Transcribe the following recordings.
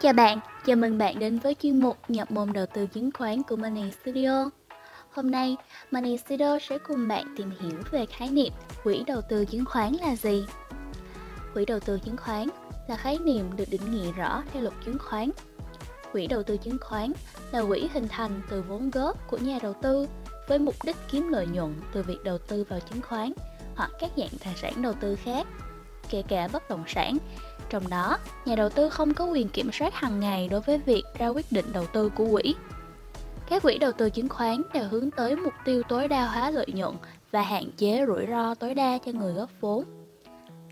Chào bạn, chào mừng bạn đến với chuyên mục nhập môn đầu tư chứng khoán của Money Studio. Hôm nay, Money Studio sẽ cùng bạn tìm hiểu về khái niệm quỹ đầu tư chứng khoán là gì. Quỹ đầu tư chứng khoán là khái niệm được định nghĩa rõ theo luật chứng khoán. Quỹ đầu tư chứng khoán là quỹ hình thành từ vốn góp của nhà đầu tư với mục đích kiếm lợi nhuận từ việc đầu tư vào chứng khoán hoặc các dạng tài sản đầu tư khác, kể cả bất động sản. Trong đó, nhà đầu tư không có quyền kiểm soát hàng ngày đối với việc ra quyết định đầu tư của quỹ. Các quỹ đầu tư chứng khoán đều hướng tới mục tiêu tối đa hóa lợi nhuận và hạn chế rủi ro tối đa cho người góp vốn.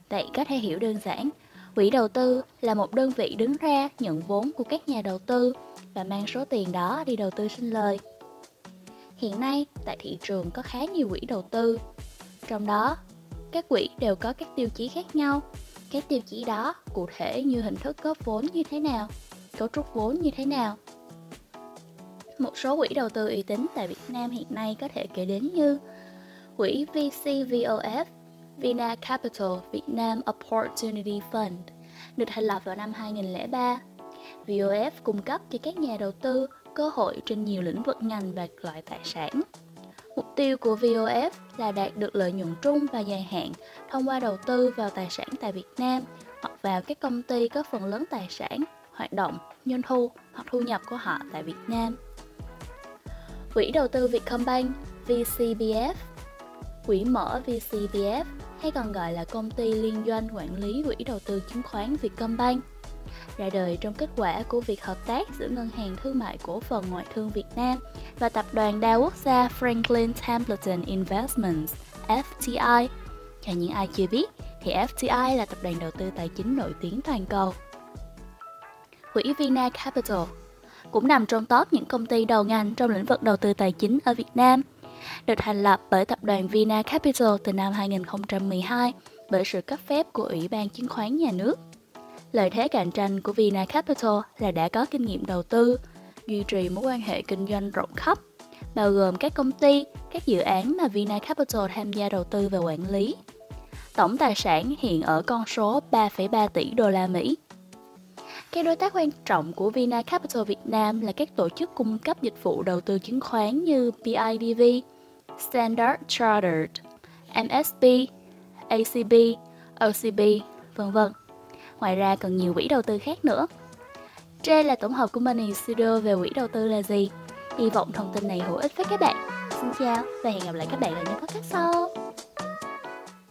Vậy có thể hiểu đơn giản, quỹ đầu tư là một đơn vị đứng ra nhận vốn của các nhà đầu tư và mang số tiền đó đi đầu tư sinh lời. Hiện nay, tại thị trường có khá nhiều quỹ đầu tư. Trong đó, các quỹ đều có các tiêu chí khác nhau. Các tiêu chí đó cụ thể như hình thức góp vốn như thế nào, cấu trúc vốn như thế nào. Một số quỹ đầu tư uy tín tại Việt Nam hiện nay có thể kể đến như quỹ VCVOF, Vina Capital Việt Nam Opportunity Fund, được thành lập vào năm 2003. VOF cung cấp cho các nhà đầu tư cơ hội trên nhiều lĩnh vực ngành và loại tài sản. Mục tiêu của VOF là đạt được lợi nhuận trung và dài hạn thông qua đầu tư vào tài sản tại Việt Nam hoặc vào các công ty có phần lớn tài sản, hoạt động, doanh thu hoặc thu nhập của họ tại Việt Nam. Quỹ đầu tư Vietcombank VCBF Quỹ mở VCBF hay còn gọi là công ty liên doanh quản lý quỹ đầu tư chứng khoán Vietcombank ra đời trong kết quả của việc hợp tác giữa Ngân hàng Thương mại Cổ phần Ngoại thương Việt Nam và Tập đoàn đa quốc gia Franklin Templeton Investments FTI. Cho những ai chưa biết, thì FTI là tập đoàn đầu tư tài chính nổi tiếng toàn cầu. Quỹ Vina Capital cũng nằm trong top những công ty đầu ngành trong lĩnh vực đầu tư tài chính ở Việt Nam. Được thành lập bởi tập đoàn Vina Capital từ năm 2012 bởi sự cấp phép của Ủy ban Chứng khoán Nhà nước. Lợi thế cạnh tranh của Vina Capital là đã có kinh nghiệm đầu tư, duy trì mối quan hệ kinh doanh rộng khắp, bao gồm các công ty, các dự án mà Vina Capital tham gia đầu tư và quản lý. Tổng tài sản hiện ở con số 3,3 tỷ đô la Mỹ. Các đối tác quan trọng của Vina Capital Việt Nam là các tổ chức cung cấp dịch vụ đầu tư chứng khoán như BIDV, Standard Chartered, MSB, ACB, OCB, vân vân. Ngoài ra còn nhiều quỹ đầu tư khác nữa. Trên là tổng hợp của Money Studio về quỹ đầu tư là gì. Hy vọng thông tin này hữu ích với các bạn. Xin chào và hẹn gặp lại các bạn ở những podcast sau.